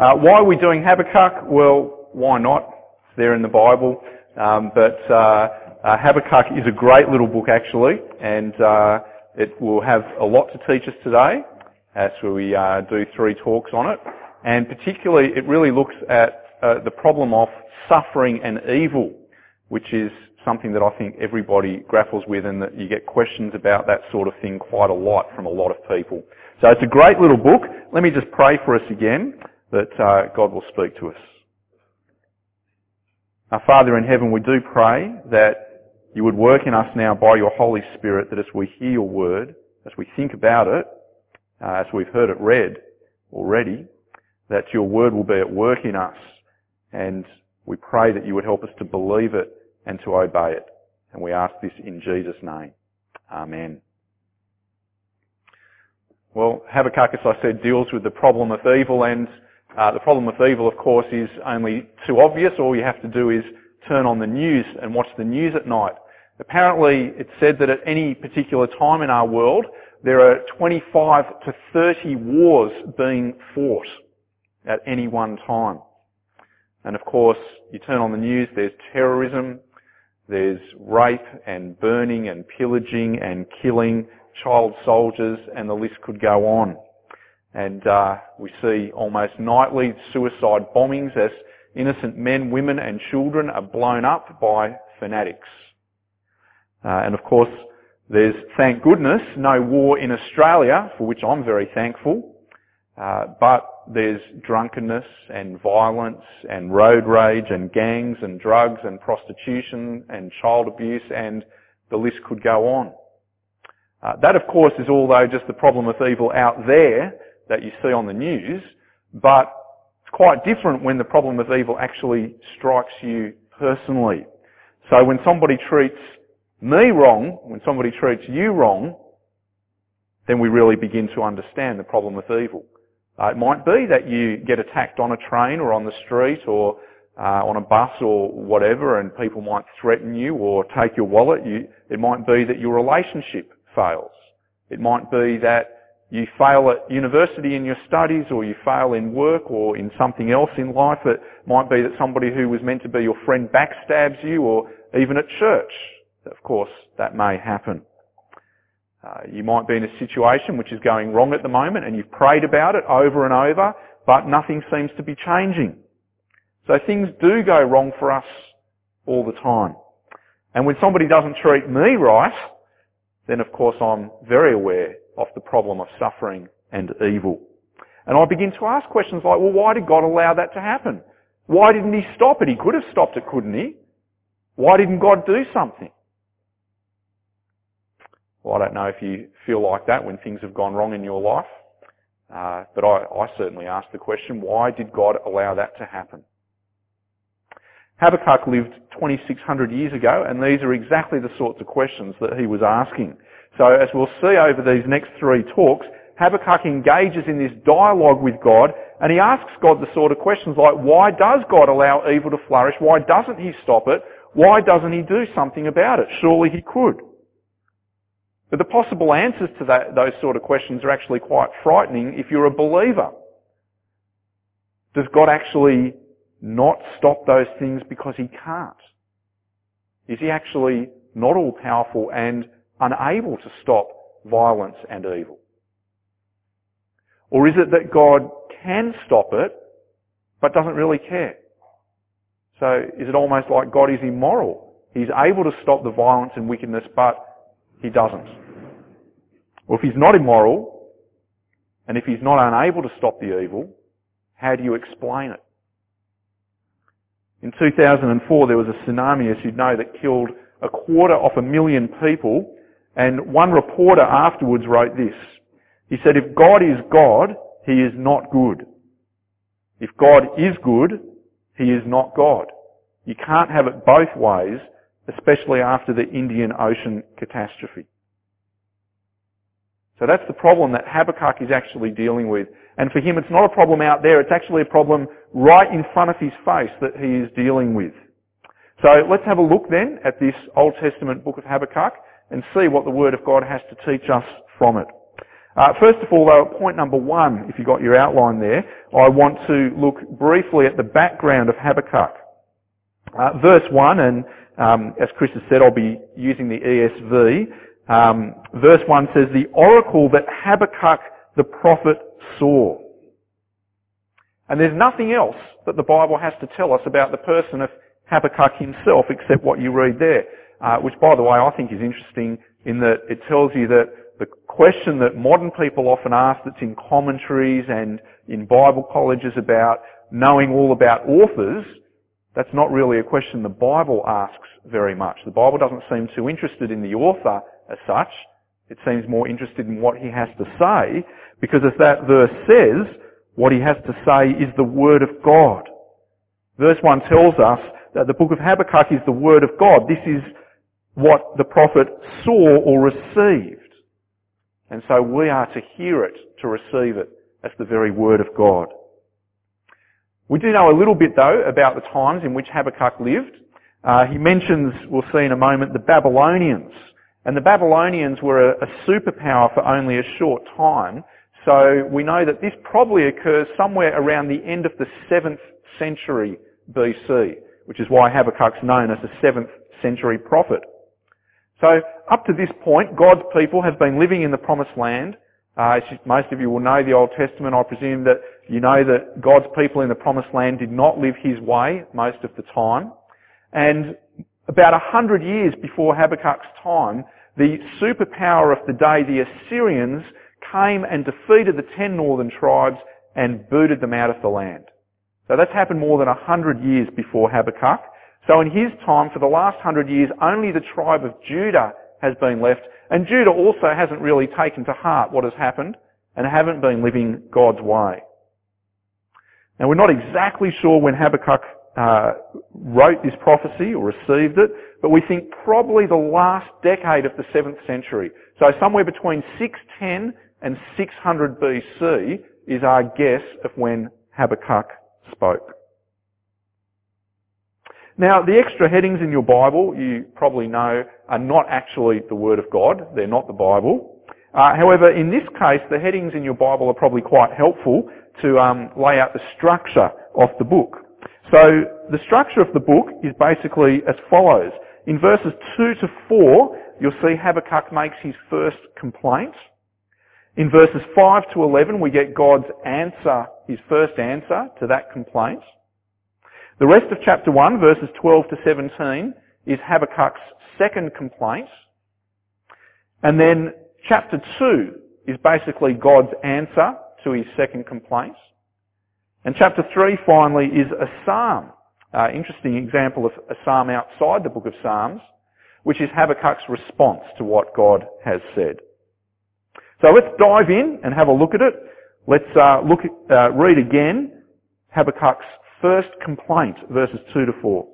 Uh, why are we doing Habakkuk? Well, why not? It's there in the Bible. Um, but uh, uh, Habakkuk is a great little book actually, and uh, it will have a lot to teach us today as we uh, do three talks on it. And particularly, it really looks at uh, the problem of suffering and evil, which is something that I think everybody grapples with and that you get questions about that sort of thing quite a lot from a lot of people. So it's a great little book. Let me just pray for us again that uh, God will speak to us. Our Father in heaven, we do pray that you would work in us now by your Holy Spirit that as we hear your word, as we think about it, uh, as we've heard it read already, that your word will be at work in us and we pray that you would help us to believe it and to obey it. And we ask this in Jesus' name. Amen. Well, Habakkuk, as I said, deals with the problem of evil and uh, the problem with evil, of course, is only too obvious. All you have to do is turn on the news and watch the news at night. Apparently, it's said that at any particular time in our world, there are 25 to 30 wars being fought at any one time. And of course, you turn on the news, there's terrorism, there's rape and burning and pillaging and killing child soldiers, and the list could go on. And uh, we see almost nightly suicide bombings as innocent men, women and children are blown up by fanatics. Uh, and of course, there's, thank goodness, no war in Australia, for which I'm very thankful. Uh, but there's drunkenness and violence and road rage and gangs and drugs and prostitution and child abuse and the list could go on. Uh, that of course is all though just the problem of evil out there that you see on the news, but it's quite different when the problem of evil actually strikes you personally. So when somebody treats me wrong, when somebody treats you wrong, then we really begin to understand the problem of evil. Uh, it might be that you get attacked on a train or on the street or uh, on a bus or whatever and people might threaten you or take your wallet. You, it might be that your relationship fails. It might be that you fail at university in your studies or you fail in work or in something else in life. It might be that somebody who was meant to be your friend backstabs you or even at church. Of course, that may happen. Uh, you might be in a situation which is going wrong at the moment and you've prayed about it over and over, but nothing seems to be changing. So things do go wrong for us all the time. And when somebody doesn't treat me right, then of course I'm very aware of the problem of suffering and evil. And I begin to ask questions like, well, why did God allow that to happen? Why didn't He stop it? He could have stopped it, couldn't He? Why didn't God do something? Well, I don't know if you feel like that when things have gone wrong in your life, uh, but I, I certainly ask the question, why did God allow that to happen? Habakkuk lived 2600 years ago, and these are exactly the sorts of questions that he was asking. So as we'll see over these next three talks, Habakkuk engages in this dialogue with God, and he asks God the sort of questions like, why does God allow evil to flourish? Why doesn't he stop it? Why doesn't he do something about it? Surely he could. But the possible answers to that, those sort of questions are actually quite frightening if you're a believer. Does God actually not stop those things because he can't? Is he actually not all powerful and unable to stop violence and evil? Or is it that God can stop it, but doesn't really care? So is it almost like God is immoral? He's able to stop the violence and wickedness, but he doesn't. Well, if he's not immoral, and if he's not unable to stop the evil, how do you explain it? In 2004, there was a tsunami, as you know, that killed a quarter of a million people, and one reporter afterwards wrote this. He said, if God is God, he is not good. If God is good, he is not God. You can't have it both ways, especially after the Indian Ocean catastrophe. So that's the problem that Habakkuk is actually dealing with. And for him, it's not a problem out there, it's actually a problem right in front of his face that he is dealing with. So let's have a look then at this Old Testament book of Habakkuk and see what the Word of God has to teach us from it. Uh, first of all, though, point number one, if you've got your outline there, I want to look briefly at the background of Habakkuk. Uh, verse 1, and um, as Chris has said, I'll be using the ESV. Um, verse 1 says, the oracle that Habakkuk the prophet saw. And there's nothing else that the Bible has to tell us about the person of Habakkuk himself except what you read there. Uh, which by the way I think is interesting in that it tells you that the question that modern people often ask that's in commentaries and in Bible colleges about knowing all about authors, that's not really a question the Bible asks very much. The Bible doesn't seem too interested in the author as such. It seems more interested in what he has to say because as that verse says, what he has to say is the Word of God. Verse 1 tells us that the book of Habakkuk is the Word of God. This is what the prophet saw or received. And so we are to hear it, to receive it as the very Word of God. We do know a little bit though about the times in which Habakkuk lived. Uh, he mentions, we'll see in a moment, the Babylonians. And the Babylonians were a, a superpower for only a short time. So we know that this probably occurs somewhere around the end of the 7th century BC, which is why Habakkuk's known as the 7th century prophet. So up to this point, God's people have been living in the promised land. Uh, most of you will know the Old Testament. I presume that you know that God's people in the promised land did not live his way most of the time. And about a hundred years before Habakkuk's time, the superpower of the day, the Assyrians, came and defeated the ten northern tribes and booted them out of the land. So that's happened more than a hundred years before Habakkuk. So in his time, for the last hundred years, only the tribe of Judah has been left. And Judah also hasn't really taken to heart what has happened and haven't been living God's way. Now we're not exactly sure when Habakkuk uh, wrote this prophecy or received it, but we think probably the last decade of the 7th century. So somewhere between 610 and 600 BC is our guess of when Habakkuk spoke. Now, the extra headings in your Bible, you probably know, are not actually the Word of God. They're not the Bible. Uh, however, in this case, the headings in your Bible are probably quite helpful to um, lay out the structure of the book. So, the structure of the book is basically as follows. In verses 2 to 4, you'll see Habakkuk makes his first complaint. In verses 5 to 11, we get God's answer, his first answer to that complaint. The rest of chapter 1, verses 12 to 17, is Habakkuk's second complaint. And then chapter 2 is basically God's answer to his second complaint. And chapter 3 finally is a psalm. Uh, interesting example of a psalm outside the book of Psalms, which is Habakkuk's response to what God has said. So let's dive in and have a look at it. Let's uh, look at, uh, read again Habakkuk's first complaint, verses 2 to 4.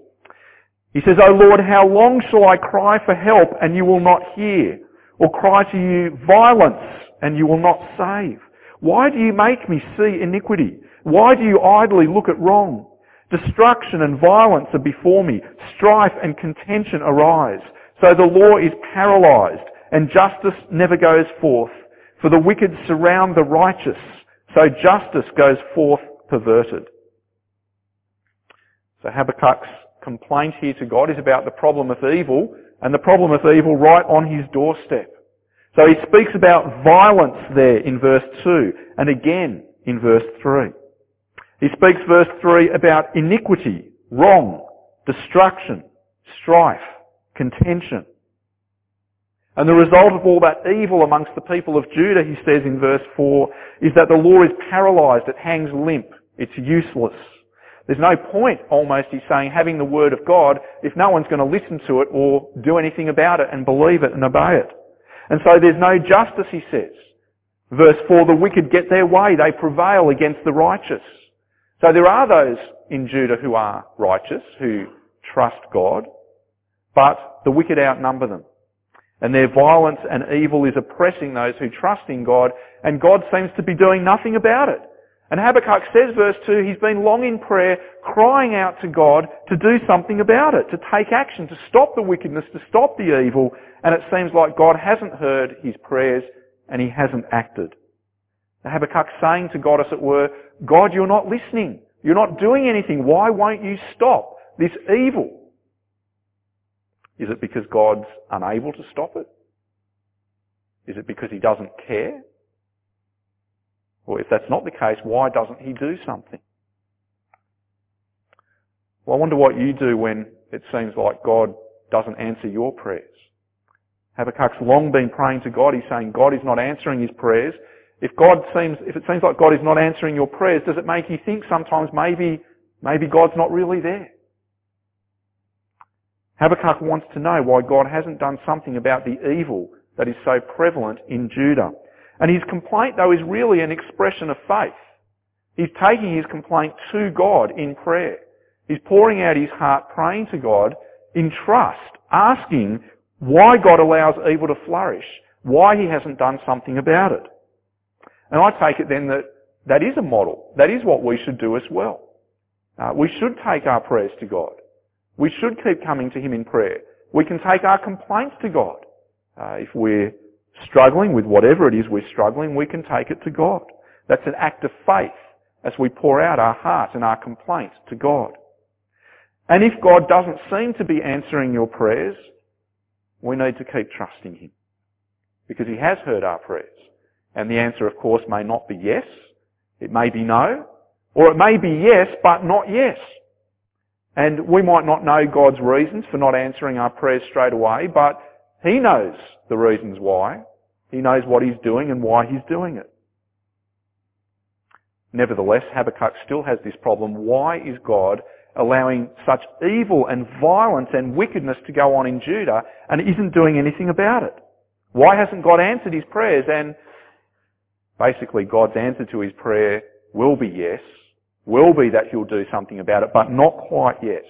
He says, O Lord, how long shall I cry for help and you will not hear? Or cry to you violence and you will not save? Why do you make me see iniquity? Why do you idly look at wrong? Destruction and violence are before me. Strife and contention arise. So the law is paralyzed and justice never goes forth. For the wicked surround the righteous. So justice goes forth perverted. So Habakkuk's complaint here to God is about the problem of evil, and the problem of evil right on his doorstep. So he speaks about violence there in verse 2, and again in verse 3. He speaks verse 3 about iniquity, wrong, destruction, strife, contention. And the result of all that evil amongst the people of Judah, he says in verse 4, is that the law is paralysed, it hangs limp, it's useless. There's no point, almost, he's saying, having the Word of God if no one's going to listen to it or do anything about it and believe it and obey it. And so there's no justice, he says. Verse 4, the wicked get their way, they prevail against the righteous. So there are those in Judah who are righteous, who trust God, but the wicked outnumber them. And their violence and evil is oppressing those who trust in God, and God seems to be doing nothing about it. And Habakkuk says, verse 2, he's been long in prayer, crying out to God to do something about it, to take action, to stop the wickedness, to stop the evil, and it seems like God hasn't heard his prayers and he hasn't acted. Habakkuk saying to God, as it were, God, you're not listening. You're not doing anything. Why won't you stop this evil? Is it because God's unable to stop it? Is it because he doesn't care? Or if that's not the case, why doesn't he do something? Well, I wonder what you do when it seems like God doesn't answer your prayers. Habakkuk's long been praying to God. He's saying God is not answering his prayers. If God seems, if it seems like God is not answering your prayers, does it make you think sometimes maybe, maybe God's not really there? Habakkuk wants to know why God hasn't done something about the evil that is so prevalent in Judah. And his complaint though is really an expression of faith. He's taking his complaint to God in prayer. He's pouring out his heart praying to God in trust, asking why God allows evil to flourish, why he hasn't done something about it. And I take it then that that is a model. That is what we should do as well. Uh, we should take our prayers to God. We should keep coming to Him in prayer. We can take our complaints to God. Uh, if we're struggling with whatever it is we're struggling, we can take it to God. That's an act of faith as we pour out our heart and our complaints to God. And if God doesn't seem to be answering your prayers, we need to keep trusting Him. Because He has heard our prayers. And the answer, of course, may not be yes. It may be no. Or it may be yes, but not yes. And we might not know God's reasons for not answering our prayers straight away, but He knows the reasons why. He knows what He's doing and why He's doing it. Nevertheless, Habakkuk still has this problem. Why is God allowing such evil and violence and wickedness to go on in Judah and isn't doing anything about it? Why hasn't God answered his prayers? And basically God's answer to his prayer will be yes, will be that he'll do something about it, but not quite yes.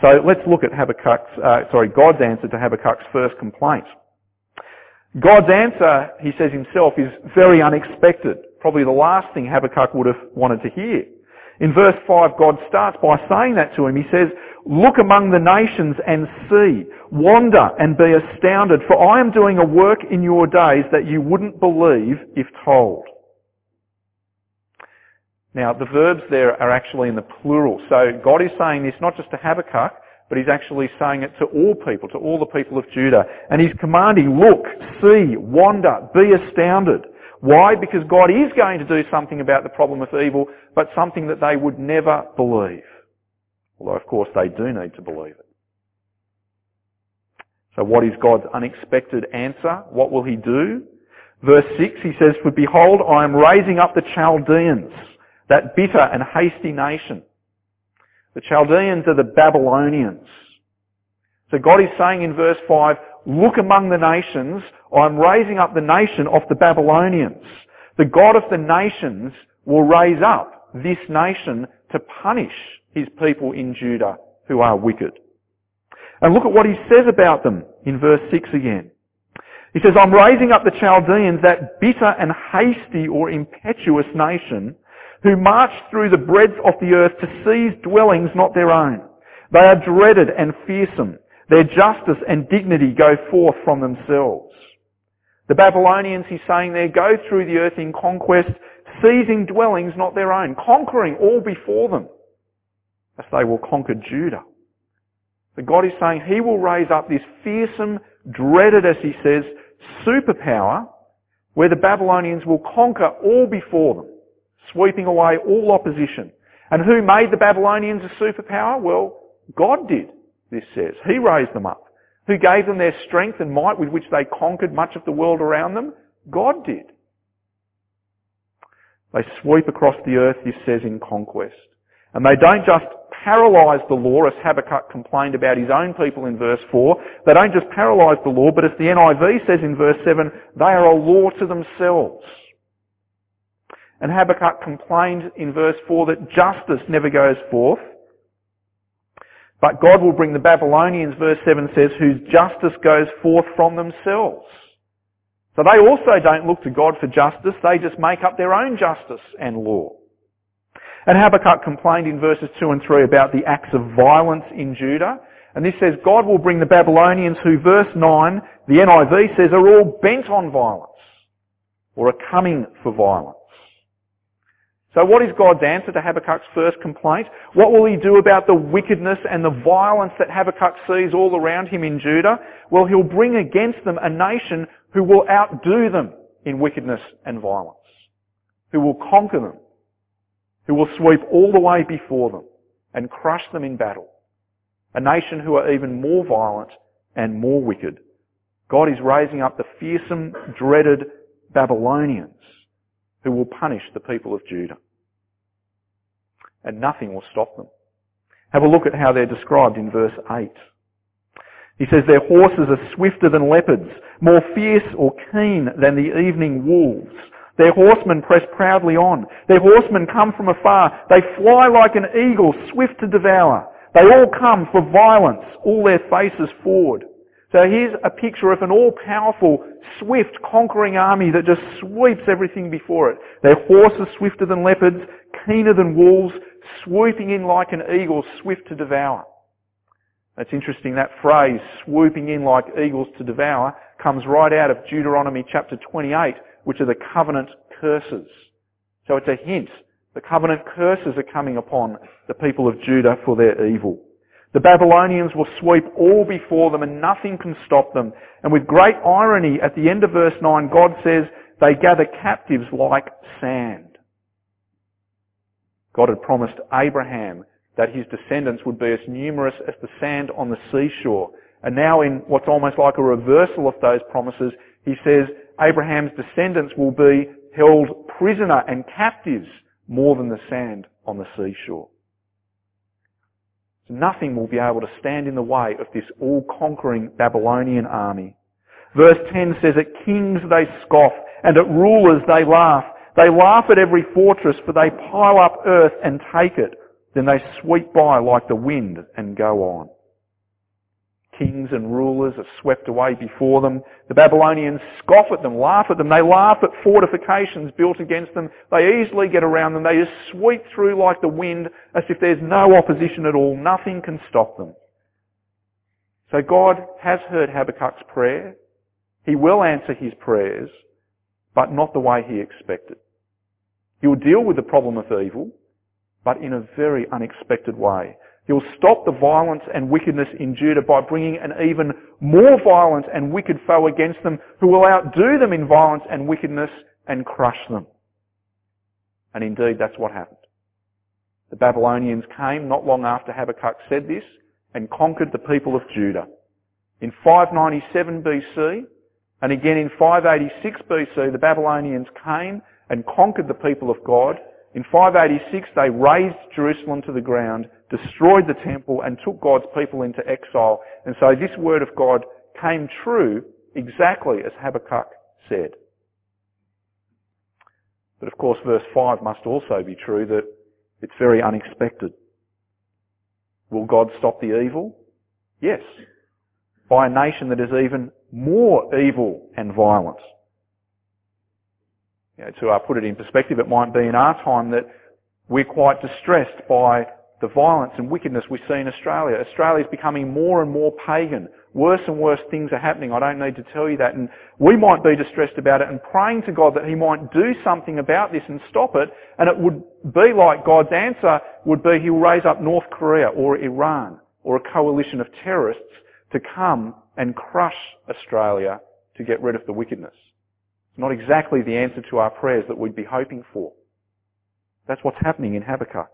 So let's look at Habakkuk's, uh, sorry, God's answer to Habakkuk's first complaint. God's answer, he says himself, is very unexpected. Probably the last thing Habakkuk would have wanted to hear. In verse 5, God starts by saying that to him. He says, Look among the nations and see. Wander and be astounded, for I am doing a work in your days that you wouldn't believe if told. Now, the verbs there are actually in the plural. So God is saying this not just to Habakkuk, but he's actually saying it to all people, to all the people of Judah. And he's commanding, look, see, wander, be astounded. Why? Because God is going to do something about the problem of evil, but something that they would never believe. Although of course they do need to believe it. So what is God's unexpected answer? What will he do? Verse 6, he says, For behold, I am raising up the Chaldeans, that bitter and hasty nation. The Chaldeans are the Babylonians. So God is saying in verse 5, look among the nations, I'm raising up the nation of the Babylonians. The God of the nations will raise up this nation to punish his people in Judah who are wicked. And look at what he says about them in verse 6 again. He says, I'm raising up the Chaldeans, that bitter and hasty or impetuous nation, who march through the breadth of the earth to seize dwellings not their own. They are dreaded and fearsome. Their justice and dignity go forth from themselves. The Babylonians, he's saying there, go through the earth in conquest, seizing dwellings not their own, conquering all before them, as they will conquer Judah. But God is saying he will raise up this fearsome, dreaded, as he says, superpower, where the Babylonians will conquer all before them, sweeping away all opposition. And who made the Babylonians a superpower? Well, God did, this says. He raised them up. Who gave them their strength and might with which they conquered much of the world around them? God did. They sweep across the earth, this says, in conquest. And they don't just paralyse the law, as Habakkuk complained about his own people in verse 4. They don't just paralyse the law, but as the NIV says in verse 7, they are a law to themselves. And Habakkuk complained in verse 4 that justice never goes forth. But God will bring the Babylonians, verse 7 says, whose justice goes forth from themselves. So they also don't look to God for justice, they just make up their own justice and law. And Habakkuk complained in verses 2 and 3 about the acts of violence in Judah. And this says God will bring the Babylonians who, verse 9, the NIV says, are all bent on violence or are coming for violence. So what is God's answer to Habakkuk's first complaint? What will he do about the wickedness and the violence that Habakkuk sees all around him in Judah? Well, he'll bring against them a nation who will outdo them in wickedness and violence, who will conquer them, who will sweep all the way before them and crush them in battle. A nation who are even more violent and more wicked. God is raising up the fearsome, dreaded Babylonians who will punish the people of Judah. And nothing will stop them. Have a look at how they're described in verse 8. He says, Their horses are swifter than leopards, more fierce or keen than the evening wolves. Their horsemen press proudly on. Their horsemen come from afar. They fly like an eagle, swift to devour. They all come for violence, all their faces forward. So here's a picture of an all-powerful, swift, conquering army that just sweeps everything before it. Their horses swifter than leopards, keener than wolves, swooping in like an eagle, swift to devour. That's interesting, that phrase, swooping in like eagles to devour, comes right out of Deuteronomy chapter 28, which are the covenant curses. So it's a hint. The covenant curses are coming upon the people of Judah for their evil. The Babylonians will sweep all before them and nothing can stop them. And with great irony, at the end of verse 9, God says, they gather captives like sand. God had promised Abraham that his descendants would be as numerous as the sand on the seashore. And now in what's almost like a reversal of those promises, he says Abraham's descendants will be held prisoner and captives more than the sand on the seashore. Nothing will be able to stand in the way of this all-conquering Babylonian army. Verse 10 says, At kings they scoff, and at rulers they laugh. They laugh at every fortress, for they pile up earth and take it. Then they sweep by like the wind and go on kings and rulers are swept away before them. The Babylonians scoff at them, laugh at them. They laugh at fortifications built against them. They easily get around them. They just sweep through like the wind as if there's no opposition at all. Nothing can stop them. So God has heard Habakkuk's prayer. He will answer his prayers, but not the way he expected. He will deal with the problem of evil, but in a very unexpected way. He'll stop the violence and wickedness in Judah by bringing an even more violent and wicked foe against them who will outdo them in violence and wickedness and crush them. And indeed, that's what happened. The Babylonians came not long after Habakkuk said this and conquered the people of Judah. In 597 BC and again in 586 BC, the Babylonians came and conquered the people of God. In 586, they razed Jerusalem to the ground destroyed the temple and took God's people into exile. And so this word of God came true exactly as Habakkuk said. But of course verse 5 must also be true that it's very unexpected. Will God stop the evil? Yes. By a nation that is even more evil and violent. You know, to uh, put it in perspective, it might be in our time that we're quite distressed by the violence and wickedness we see in Australia. Australia is becoming more and more pagan. Worse and worse things are happening. I don't need to tell you that. And we might be distressed about it and praying to God that He might do something about this and stop it. And it would be like God's answer would be He'll raise up North Korea or Iran or a coalition of terrorists to come and crush Australia to get rid of the wickedness. Not exactly the answer to our prayers that we'd be hoping for. That's what's happening in Habakkuk.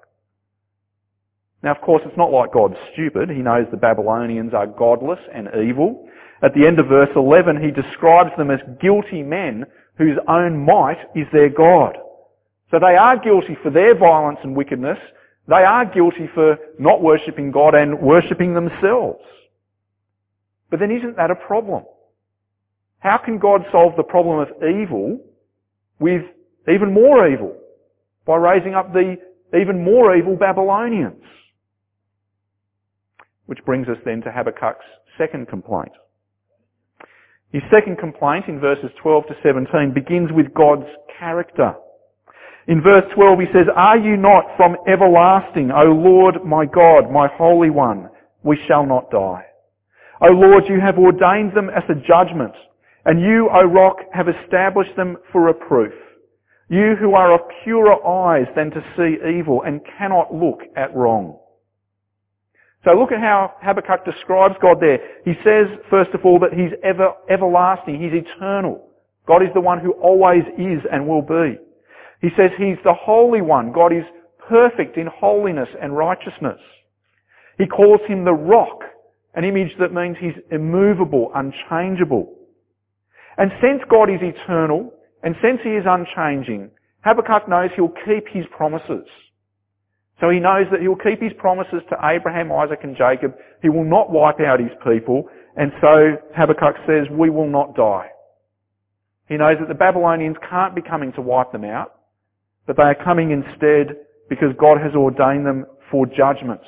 Now, of course, it's not like God's stupid. He knows the Babylonians are godless and evil. At the end of verse 11, he describes them as guilty men whose own might is their God. So they are guilty for their violence and wickedness. They are guilty for not worshipping God and worshipping themselves. But then isn't that a problem? How can God solve the problem of evil with even more evil? By raising up the even more evil Babylonians. Which brings us then to Habakkuk's second complaint. His second complaint in verses 12 to 17 begins with God's character. In verse 12 he says, Are you not from everlasting, O Lord my God, my Holy One? we shall not die. O Lord, you have ordained them as a judgment, and you, O rock, have established them for a proof. You who are of purer eyes than to see evil and cannot look at wrong. So look at how Habakkuk describes God there. He says, first of all, that He's ever, everlasting. He's eternal. God is the one who always is and will be. He says He's the Holy One. God is perfect in holiness and righteousness. He calls Him the rock, an image that means He's immovable, unchangeable. And since God is eternal, and since He is unchanging, Habakkuk knows He'll keep His promises. So he knows that he'll keep his promises to Abraham, Isaac and Jacob. He will not wipe out his people. And so Habakkuk says, we will not die. He knows that the Babylonians can't be coming to wipe them out, but they are coming instead because God has ordained them for judgments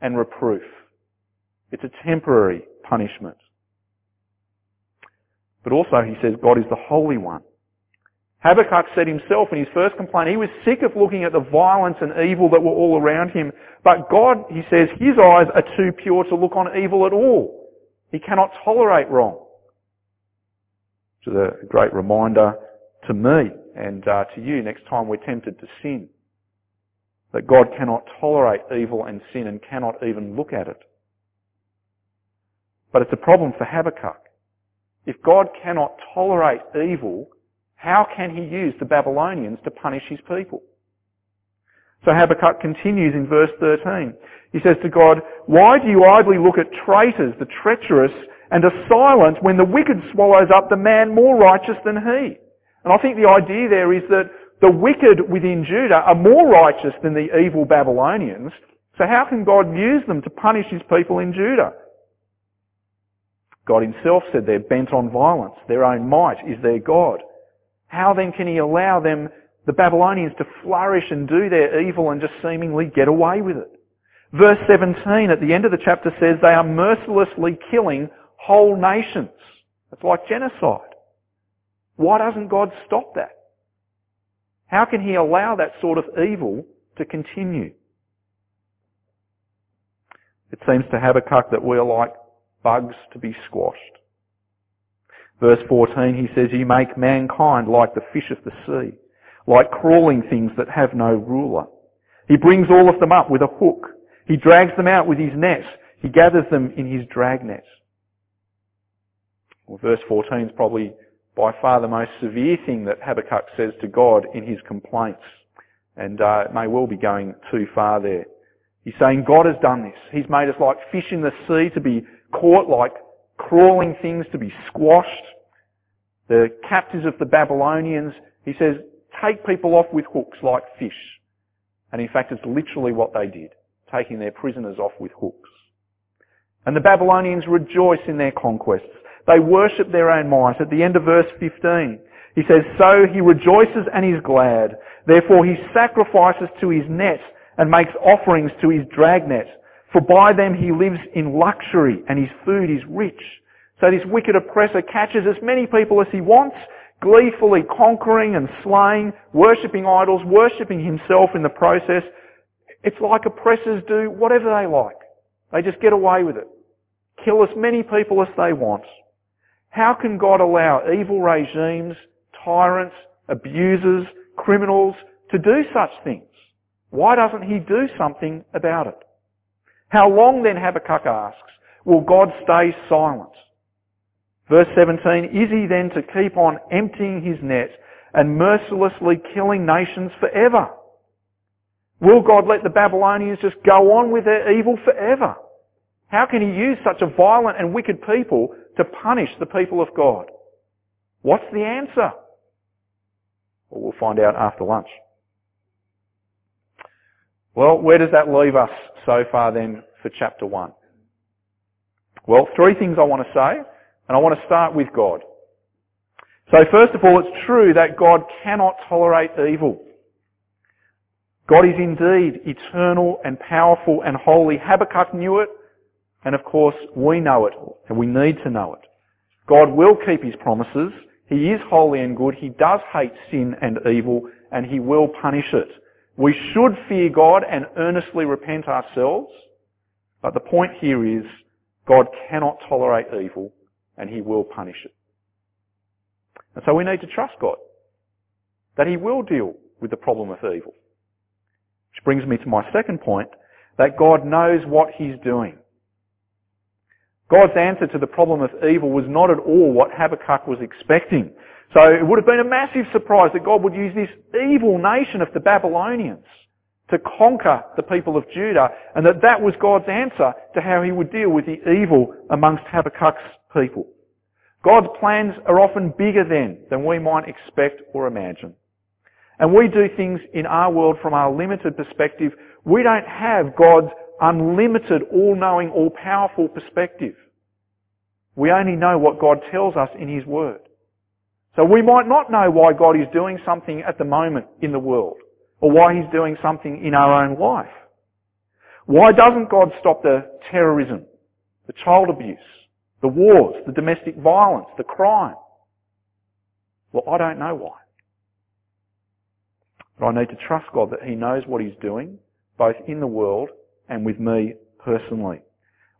and reproof. It's a temporary punishment. But also he says God is the Holy One. Habakkuk said himself in his first complaint, he was sick of looking at the violence and evil that were all around him. But God, he says, his eyes are too pure to look on evil at all. He cannot tolerate wrong. Which is a great reminder to me and uh, to you next time we're tempted to sin. That God cannot tolerate evil and sin and cannot even look at it. But it's a problem for Habakkuk. If God cannot tolerate evil, how can he use the Babylonians to punish his people? So Habakkuk continues in verse 13. He says to God, Why do you idly look at traitors, the treacherous, and are silent when the wicked swallows up the man more righteous than he? And I think the idea there is that the wicked within Judah are more righteous than the evil Babylonians, so how can God use them to punish his people in Judah? God himself said they're bent on violence. Their own might is their God. How then can he allow them, the Babylonians, to flourish and do their evil and just seemingly get away with it? Verse 17 at the end of the chapter says they are mercilessly killing whole nations. It's like genocide. Why doesn't God stop that? How can he allow that sort of evil to continue? It seems to Habakkuk that we're like bugs to be squashed. Verse 14, he says, You make mankind like the fish of the sea, like crawling things that have no ruler. He brings all of them up with a hook. He drags them out with his net. He gathers them in his dragnet. Well, verse 14 is probably by far the most severe thing that Habakkuk says to God in his complaints. And uh, it may well be going too far there. He's saying God has done this. He's made us like fish in the sea to be caught, like crawling things to be squashed. The captors of the Babylonians, he says, take people off with hooks like fish. And in fact, it's literally what they did, taking their prisoners off with hooks. And the Babylonians rejoice in their conquests. They worship their own might. At the end of verse 15, he says, So he rejoices and is glad. Therefore he sacrifices to his net and makes offerings to his dragnet. For by them he lives in luxury and his food is rich. So this wicked oppressor catches as many people as he wants, gleefully conquering and slaying, worshipping idols, worshipping himself in the process. It's like oppressors do whatever they like. They just get away with it. Kill as many people as they want. How can God allow evil regimes, tyrants, abusers, criminals to do such things? Why doesn't he do something about it? How long then, Habakkuk asks, will God stay silent? Verse 17, is he then to keep on emptying his net and mercilessly killing nations forever? Will God let the Babylonians just go on with their evil forever? How can he use such a violent and wicked people to punish the people of God? What's the answer? Well, we'll find out after lunch. Well, where does that leave us so far then for chapter 1? Well, three things I want to say. And I want to start with God. So first of all, it's true that God cannot tolerate evil. God is indeed eternal and powerful and holy. Habakkuk knew it, and of course we know it, and we need to know it. God will keep his promises. He is holy and good. He does hate sin and evil, and he will punish it. We should fear God and earnestly repent ourselves. But the point here is God cannot tolerate evil and he will punish it. And so we need to trust God that he will deal with the problem of evil. Which brings me to my second point, that God knows what he's doing. God's answer to the problem of evil was not at all what Habakkuk was expecting. So it would have been a massive surprise that God would use this evil nation of the Babylonians to conquer the people of Judah and that that was God's answer to how he would deal with the evil amongst Habakkuk's people. God's plans are often bigger then than we might expect or imagine. And we do things in our world from our limited perspective. We don't have God's unlimited, all-knowing, all-powerful perspective. We only know what God tells us in His Word. So we might not know why God is doing something at the moment in the world, or why He's doing something in our own life. Why doesn't God stop the terrorism, the child abuse, the wars, the domestic violence, the crime? Well, I don't know why. But I need to trust God that He knows what He's doing, both in the world and with me personally.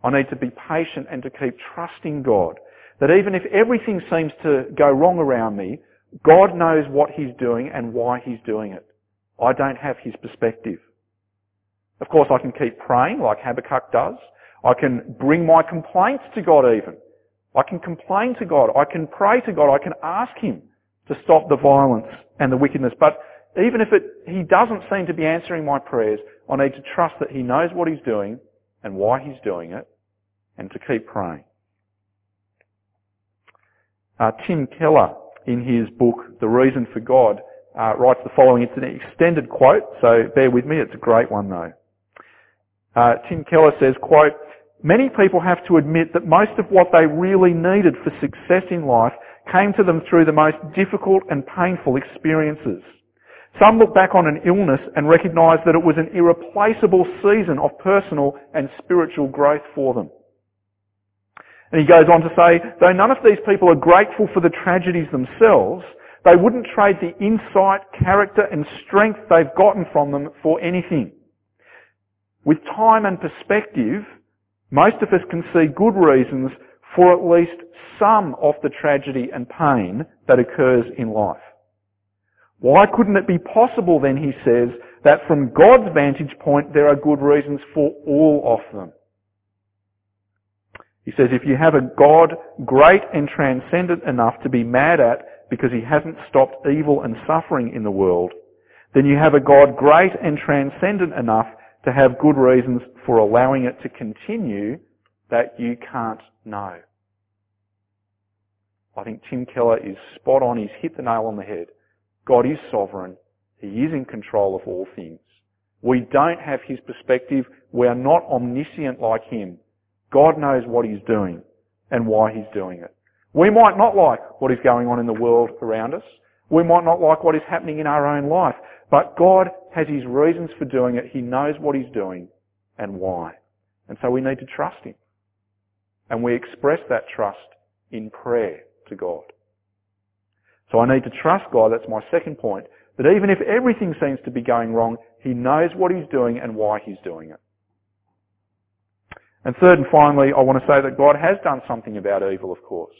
I need to be patient and to keep trusting God. That even if everything seems to go wrong around me, God knows what He's doing and why He's doing it. I don't have His perspective. Of course, I can keep praying like Habakkuk does. I can bring my complaints to God even. I can complain to God. I can pray to God. I can ask Him to stop the violence and the wickedness. But even if it, He doesn't seem to be answering my prayers, I need to trust that He knows what He's doing and why He's doing it and to keep praying. Uh, Tim Keller, in his book, The Reason for God, uh, writes the following. It's an extended quote, so bear with me. It's a great one though. Uh, Tim Keller says, quote, Many people have to admit that most of what they really needed for success in life came to them through the most difficult and painful experiences. Some look back on an illness and recognise that it was an irreplaceable season of personal and spiritual growth for them. And he goes on to say, though none of these people are grateful for the tragedies themselves, they wouldn't trade the insight, character and strength they've gotten from them for anything. With time and perspective, most of us can see good reasons for at least some of the tragedy and pain that occurs in life. Why couldn't it be possible then, he says, that from God's vantage point there are good reasons for all of them? He says, if you have a God great and transcendent enough to be mad at because he hasn't stopped evil and suffering in the world, then you have a God great and transcendent enough to have good reasons for allowing it to continue that you can't know. I think Tim Keller is spot on. He's hit the nail on the head. God is sovereign. He is in control of all things. We don't have his perspective. We are not omniscient like him. God knows what He's doing and why He's doing it. We might not like what is going on in the world around us. We might not like what is happening in our own life. But God has His reasons for doing it. He knows what He's doing and why. And so we need to trust Him. And we express that trust in prayer to God. So I need to trust God, that's my second point, that even if everything seems to be going wrong, He knows what He's doing and why He's doing it. And third and finally, I want to say that God has done something about evil, of course.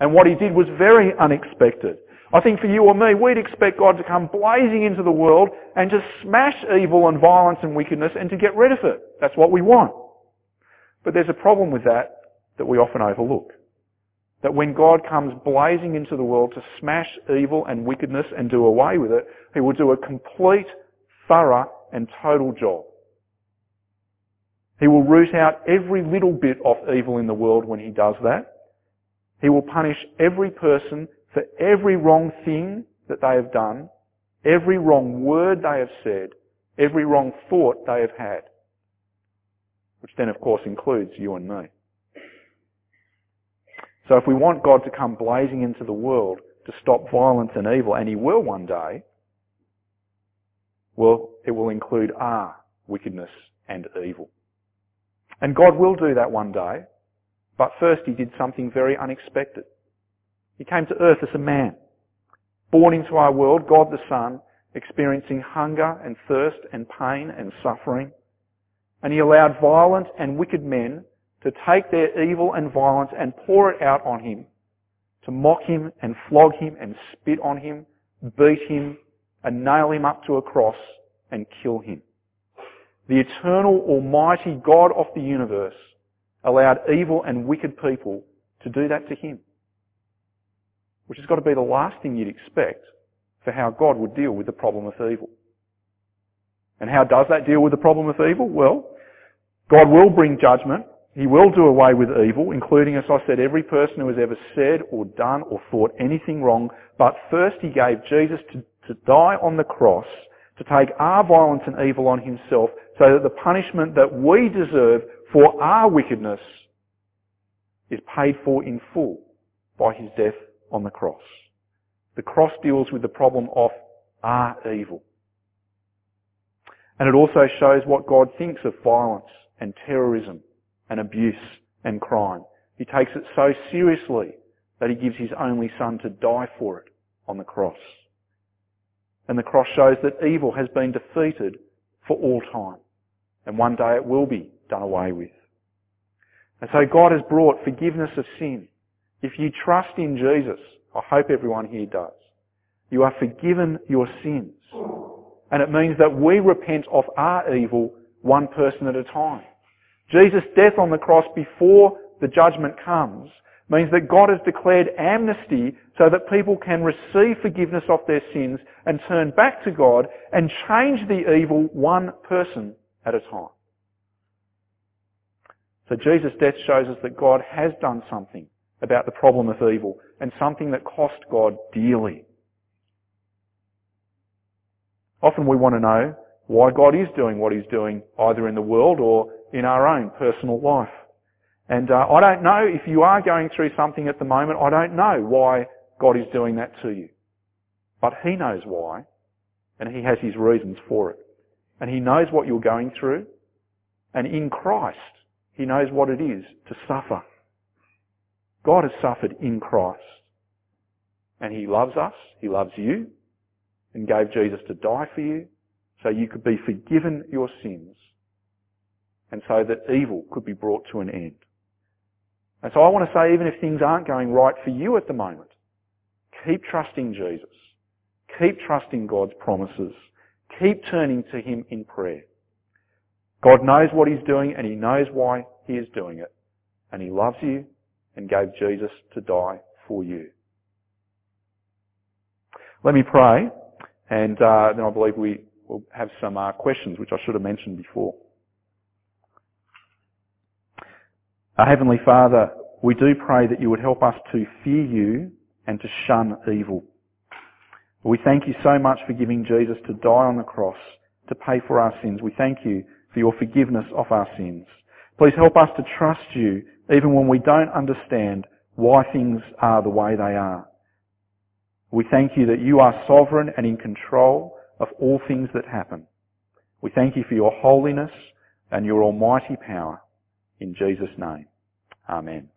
And what He did was very unexpected. I think for you or me, we'd expect God to come blazing into the world and to smash evil and violence and wickedness and to get rid of it. That's what we want. But there's a problem with that that we often overlook. That when God comes blazing into the world to smash evil and wickedness and do away with it, He will do a complete, thorough and total job. He will root out every little bit of evil in the world when he does that. He will punish every person for every wrong thing that they have done, every wrong word they have said, every wrong thought they have had. Which then of course includes you and me. So if we want God to come blazing into the world to stop violence and evil, and He will one day, well, it will include our wickedness and evil. And God will do that one day. But first he did something very unexpected. He came to earth as a man. Born into our world, God the Son, experiencing hunger and thirst and pain and suffering. And he allowed violent and wicked men to take their evil and violence and pour it out on him, to mock him and flog him and spit on him, beat him and nail him up to a cross and kill him. The eternal, almighty God of the universe allowed evil and wicked people to do that to him. Which has got to be the last thing you'd expect for how God would deal with the problem of evil. And how does that deal with the problem of evil? Well, God will bring judgment. He will do away with evil, including, as I said, every person who has ever said or done or thought anything wrong. But first He gave Jesus to, to die on the cross to take our violence and evil on Himself so that the punishment that we deserve for our wickedness is paid for in full by His death on the cross. The cross deals with the problem of our evil. And it also shows what God thinks of violence and terrorism and abuse and crime. He takes it so seriously that he gives his only son to die for it on the cross. And the cross shows that evil has been defeated for all time. And one day it will be done away with. And so God has brought forgiveness of sin. If you trust in Jesus, I hope everyone here does, you are forgiven your sins. And it means that we repent of our evil one person at a time. Jesus' death on the cross before the judgment comes means that God has declared amnesty so that people can receive forgiveness of their sins and turn back to God and change the evil one person at a time. So Jesus' death shows us that God has done something about the problem of evil and something that cost God dearly. Often we want to know why God is doing what He's doing either in the world or in our own personal life. And uh, I don't know if you are going through something at the moment, I don't know why God is doing that to you. But He knows why, and He has His reasons for it. And He knows what you're going through, and in Christ, He knows what it is to suffer. God has suffered in Christ. And He loves us, He loves you, and gave Jesus to die for you, so you could be forgiven your sins, and so that evil could be brought to an end. And so I want to say, even if things aren't going right for you at the moment, keep trusting Jesus. Keep trusting God's promises. Keep turning to Him in prayer. God knows what He's doing and He knows why He is doing it. And He loves you and gave Jesus to die for you. Let me pray and uh, then I believe we will have some uh, questions, which I should have mentioned before. Our Heavenly Father, we do pray that you would help us to fear you and to shun evil. We thank you so much for giving Jesus to die on the cross to pay for our sins. We thank you for your forgiveness of our sins. Please help us to trust you even when we don't understand why things are the way they are. We thank you that you are sovereign and in control of all things that happen. We thank you for your holiness and your almighty power. In Jesus' name. Amen.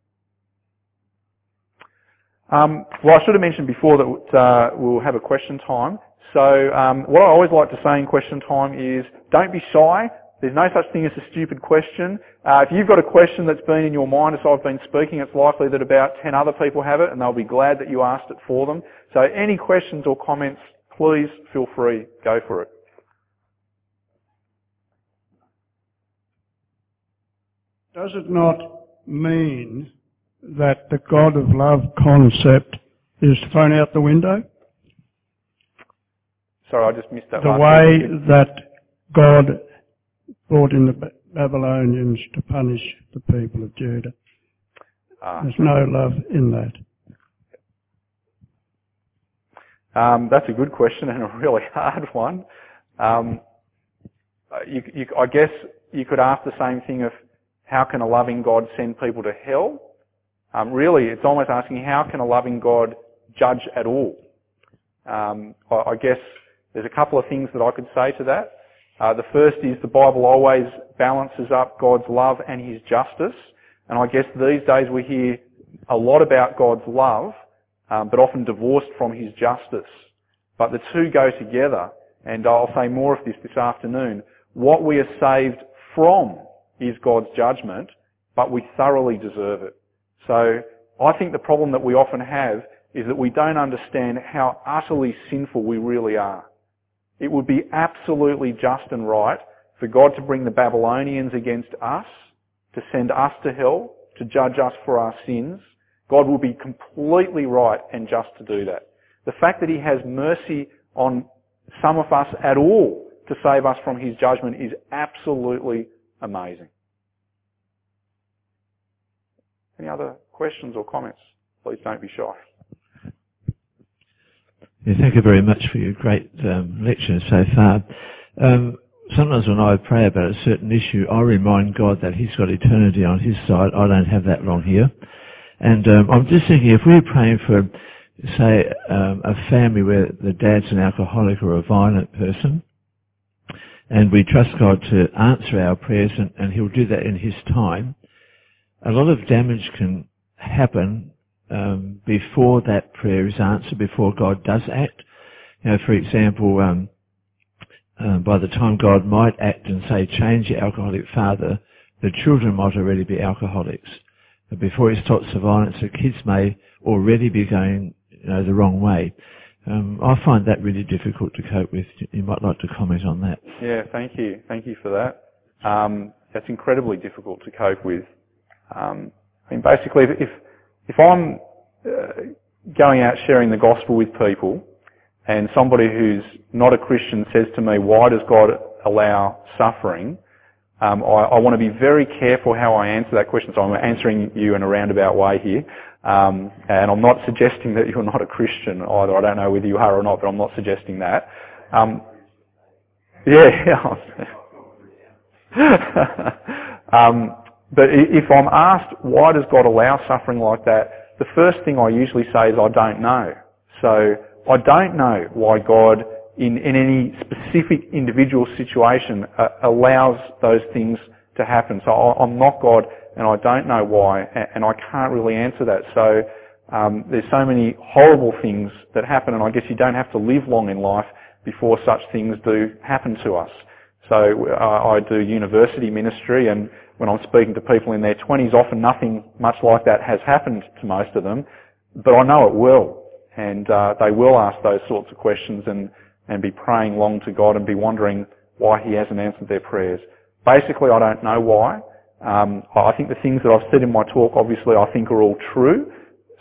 Um, well, I should have mentioned before that uh, we'll have a question time. So um, what I always like to say in question time is don't be shy. There's no such thing as a stupid question. Uh, if you've got a question that's been in your mind as I've been speaking, it's likely that about 10 other people have it and they'll be glad that you asked it for them. So any questions or comments, please feel free, go for it. Does it not mean that the God of love concept is thrown out the window? Sorry, I just missed that The way that God brought in the Babylonians to punish the people of Judah. Ah. There's no love in that. Um, that's a good question and a really hard one. Um, you, you, I guess you could ask the same thing of how can a loving God send people to hell? Um, really, it's almost asking how can a loving God judge at all? Um, I, I guess there's a couple of things that I could say to that. Uh, the first is the Bible always balances up God's love and His justice, and I guess these days we hear a lot about God's love, um, but often divorced from His justice. But the two go together, and I'll say more of this this afternoon. What we are saved from is God's judgment, but we thoroughly deserve it. So I think the problem that we often have is that we don't understand how utterly sinful we really are. It would be absolutely just and right for God to bring the Babylonians against us, to send us to hell, to judge us for our sins. God will be completely right and just to do that. The fact that He has mercy on some of us at all to save us from His judgment is absolutely amazing. Any other questions or comments? Please don't be shy. Yeah, thank you very much for your great um, lecture so far. Um, sometimes when I pray about a certain issue, I remind God that He's got eternity on His side. I don't have that long here. And um, I'm just thinking, if we're praying for, say, um, a family where the dad's an alcoholic or a violent person, and we trust God to answer our prayers, and, and He'll do that in His time, a lot of damage can happen um, before that prayer is answered, before God does act. You know, for example, um, uh, by the time God might act and say, change your alcoholic father, the children might already be alcoholics. But before he stops the violence, the kids may already be going you know, the wrong way. Um, I find that really difficult to cope with. You might like to comment on that. Yeah, thank you. Thank you for that. Um, that's incredibly difficult to cope with. Um, I mean, basically, if if I'm uh, going out sharing the gospel with people, and somebody who's not a Christian says to me, "Why does God allow suffering?" Um, I, I, want to be very careful how I answer that question. So I'm answering you in a roundabout way here, um, and I'm not suggesting that you're not a Christian either. I don't know whether you are or not, but I'm not suggesting that. Um, yeah. um, but if I'm asked, why does God allow suffering like that? The first thing I usually say is, I don't know. So, I don't know why God, in, in any specific individual situation, uh, allows those things to happen. So I, I'm not God and I don't know why and I can't really answer that. So, um, there's so many horrible things that happen and I guess you don't have to live long in life before such things do happen to us. So uh, I do university ministry and when I'm speaking to people in their 20s, often nothing much like that has happened to most of them, but I know it will. And uh, they will ask those sorts of questions and, and be praying long to God and be wondering why He hasn't answered their prayers. Basically, I don't know why. Um, I think the things that I've said in my talk, obviously, I think are all true.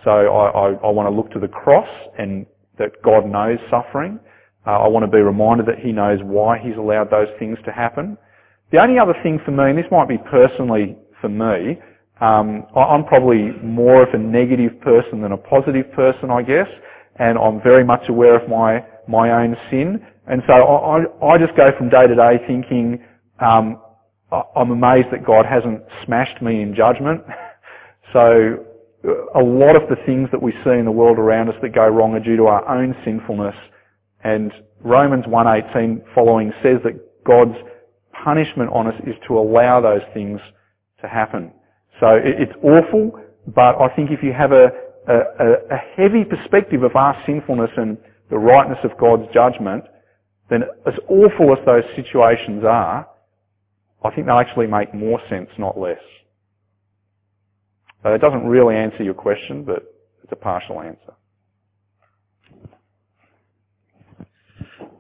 So I, I, I want to look to the cross and that God knows suffering. Uh, I want to be reminded that He knows why He's allowed those things to happen. The only other thing for me, and this might be personally for me, um, I'm probably more of a negative person than a positive person, I guess, and I'm very much aware of my my own sin, and so I, I just go from day to day thinking um, I'm amazed that God hasn't smashed me in judgment. so a lot of the things that we see in the world around us that go wrong are due to our own sinfulness, and Romans 1:18 following says that God's punishment on us is to allow those things to happen. So it's awful, but I think if you have a, a, a heavy perspective of our sinfulness and the rightness of God's judgment, then as awful as those situations are, I think they'll actually make more sense, not less. So it doesn't really answer your question, but it's a partial answer.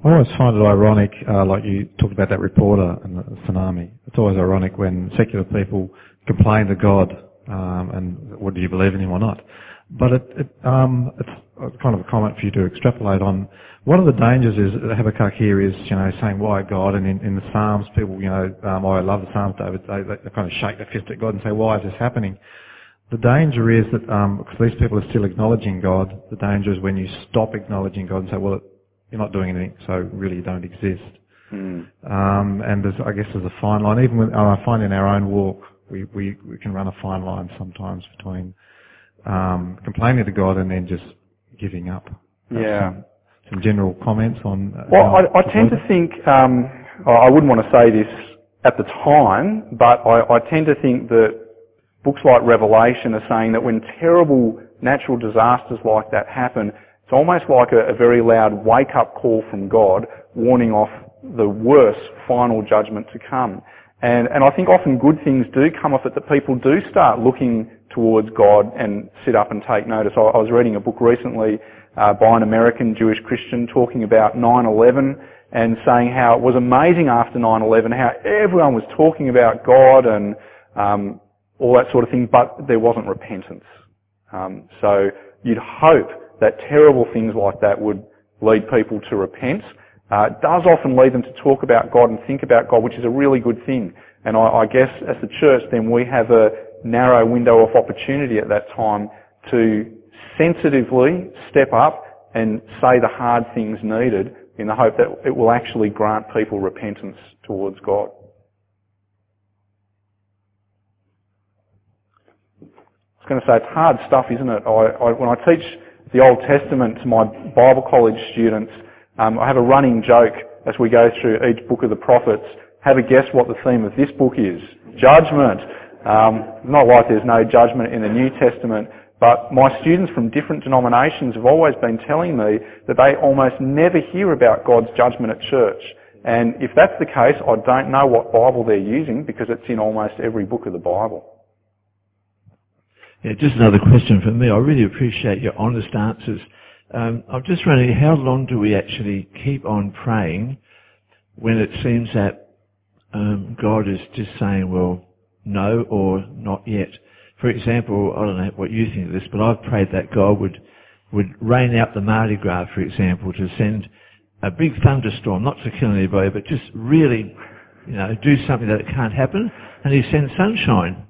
I always find it ironic, uh, like you talked about that reporter and the tsunami. It's always ironic when secular people complain to God, um, and what do you believe in Him or not? But it, it, um, it's kind of a comment for you to extrapolate on. One of the dangers is Habakkuk here is, you know, saying why God, and in, in the Psalms, people, you know, um, I love the Psalms, David, they, they kind of shake their fist at God and say, why is this happening? The danger is that, um, because these people are still acknowledging God, the danger is when you stop acknowledging God and say, well, you're not doing anything, so really you don't exist. Mm. Um, and there's, I guess there's a fine line. Even when, I find in our own walk, we, we, we can run a fine line sometimes between um, complaining to God and then just giving up. Yeah. Some, general comments on. Uh, well, I, I tend to think um, I wouldn't want to say this at the time, but I, I tend to think that books like Revelation are saying that when terrible natural disasters like that happen, it's almost like a, a very loud wake-up call from God, warning off the worst final judgment to come. And, and I think often good things do come off it that people do start looking towards God and sit up and take notice. I, I was reading a book recently uh, by an American Jewish Christian talking about 9-11 and saying how it was amazing after 9-11 how everyone was talking about God and um, all that sort of thing, but there wasn't repentance. Um, so you'd hope that terrible things like that would lead people to repent. Uh, it does often lead them to talk about God and think about God, which is a really good thing. And I, I guess as the church, then we have a narrow window of opportunity at that time to sensitively step up and say the hard things needed in the hope that it will actually grant people repentance towards God. I was going to say it's hard stuff, isn't it? I, I, when I teach the Old Testament to my Bible college students, um, I have a running joke as we go through each book of the prophets. Have a guess what the theme of this book is. Judgment. Um, not like there's no judgment in the New Testament, but my students from different denominations have always been telling me that they almost never hear about God's judgment at church. And if that's the case, I don't know what Bible they're using because it's in almost every book of the Bible. Yeah, just another question from me. I really appreciate your honest answers. Um, I'm just wondering, how long do we actually keep on praying when it seems that um, God is just saying, well, no or not yet? For example, I don't know what you think of this, but I've prayed that God would would rain out the Mardi Gras, for example, to send a big thunderstorm, not to kill anybody, but just really, you know, do something that can't happen, and He sends sunshine.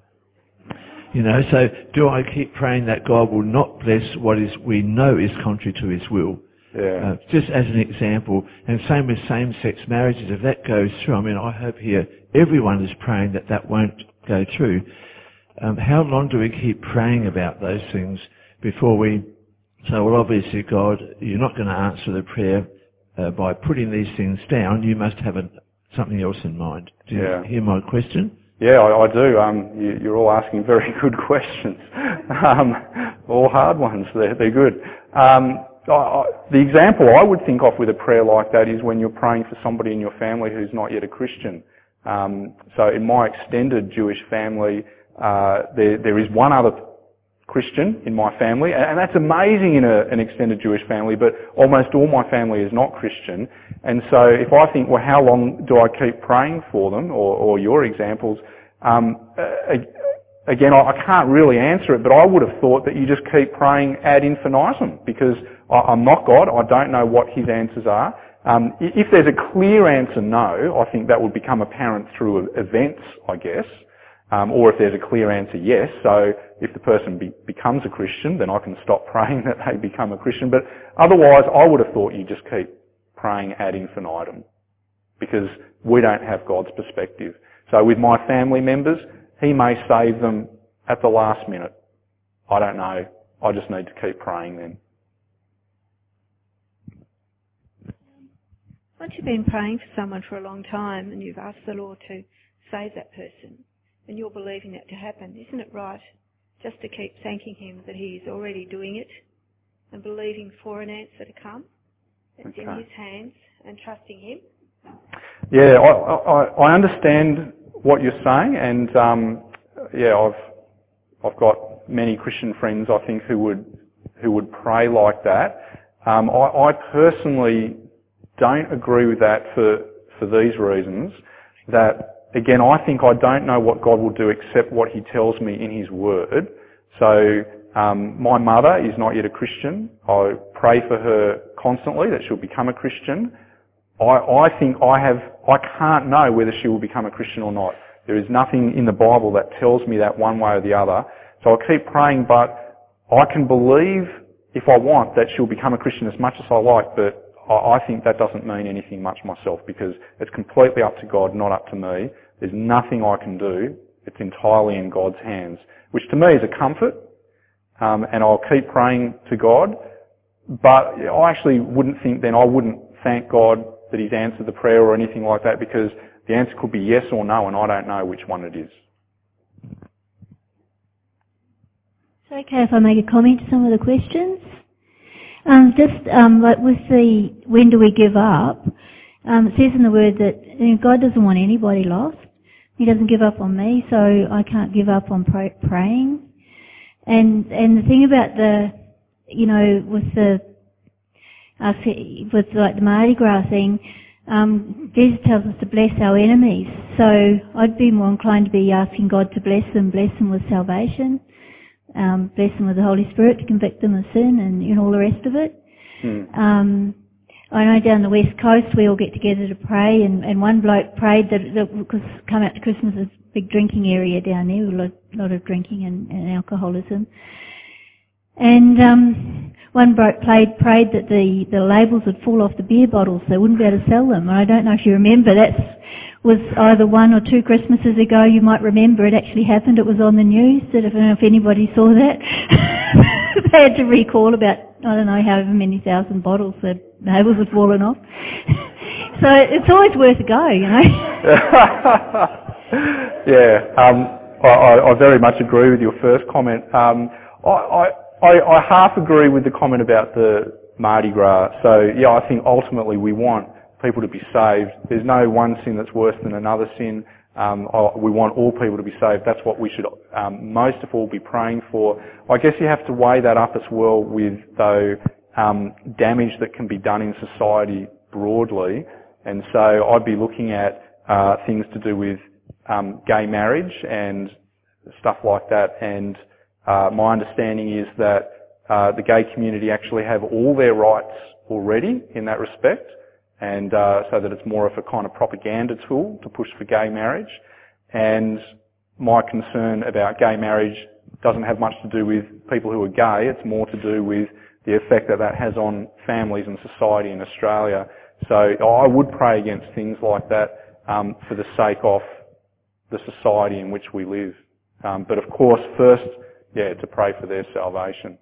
You know, so do I keep praying that God will not bless what is we know is contrary to His will? Yeah. Uh, just as an example, and same with same-sex marriages, if that goes through, I mean, I hope here everyone is praying that that won't go through. Um, how long do we keep praying about those things before we say, well, obviously, God, you're not going to answer the prayer uh, by putting these things down. You must have a, something else in mind. Do you Yeah. hear my question? Yeah, I, I do. Um, you, you're all asking very good questions. Um, all hard ones. They're, they're good. Um, I, I, the example I would think of with a prayer like that is when you're praying for somebody in your family who's not yet a Christian. Um, so in my extended Jewish family, uh, there, there is one other Christian in my family, and that's amazing in a, an extended Jewish family, but almost all my family is not Christian. And so if I think, well, how long do I keep praying for them, or, or your examples, um, uh, again, I, can't really answer it, but I would have thought that you just keep praying ad infinitum, because I'm not God, I don't know what His answers are. Um, if there's a clear answer no, I think that would become apparent through events, I guess. Um, or if there's a clear answer yes, so if the person be, becomes a Christian, then I can stop praying that they become a Christian. But otherwise, I would have thought you just keep praying ad infinitum because we don't have God's perspective. So with my family members, He may save them at the last minute. I don't know. I just need to keep praying then. Once you've been praying for someone for a long time and you've asked the Lord to save that person and you're believing that to happen, isn't it right just to keep thanking Him that He is already doing it and believing for an answer to come? It's in His hands and trusting Him. Yeah, I, I, I understand what you're saying, and um, yeah, I've I've got many Christian friends I think who would who would pray like that. Um, I, I personally don't agree with that for for these reasons. That again, I think I don't know what God will do except what He tells me in His Word. So um, my mother is not yet a Christian. I pray for her constantly that she'll become a Christian. I, I think I have, I can't know whether she will become a Christian or not. There is nothing in the Bible that tells me that one way or the other. So I'll keep praying, but I can believe if I want that she'll become a Christian as much as I like, but I, think that doesn't mean anything much myself because it's completely up to God, not up to me. There's nothing I can do. It's entirely in God's hands, which to me is a comfort. Um, and I'll keep praying to God. But I actually wouldn't think then I wouldn't thank God that He's answered the prayer or anything like that because the answer could be yes or no and I don't know which one it is. It's okay if I make a comment to some of the questions. Um, just um, like with the when do we give up? Um, it says in the word that you know, God doesn't want anybody lost, He doesn't give up on me, so I can't give up on pray- praying. And and the thing about the, you know, with the, uh, with like the Mardi Gras thing, um, Jesus tells us to bless our enemies. So I'd be more inclined to be asking God to bless them, bless them with salvation, um, bless them with the Holy Spirit to convict them of sin and, and all the rest of it. Hmm. Um, I know down the west coast we all get together to pray, and, and one bloke prayed that, that because come out to Christmas is a big drinking area down there, a lot, lot of drinking and, and alcoholism. And um, one bloke played, prayed that the, the labels would fall off the beer bottles, so they wouldn't be able to sell them. And I don't know if you remember, that was either one or two Christmases ago. You might remember it actually happened. It was on the news. I don't know if anybody saw that. they had to recall about I don't know however many thousand bottles the labels had fallen off. so it's always worth a go, you know. yeah, um, I, I, I, very much agree with your first comment. Um, I, I, I half agree with the comment about the Mardi Gras. So yeah, I think ultimately we want people to be saved. There's no one sin that's worse than another sin. Um, we want all people to be saved. That's what we should um, most of all be praying for. I guess you have to weigh that up as well with though um, damage that can be done in society broadly. And so I'd be looking at uh, things to do with um, gay marriage and stuff like that. And uh, my understanding is that uh, the gay community actually have all their rights already in that respect and uh, so that it's more of a kind of propaganda tool to push for gay marriage. And my concern about gay marriage doesn't have much to do with people who are gay. It's more to do with the effect that that has on families and society in Australia. So I would pray against things like that um, for the sake of the society in which we live. Um, but of course, first, yeah, to pray for their salvation.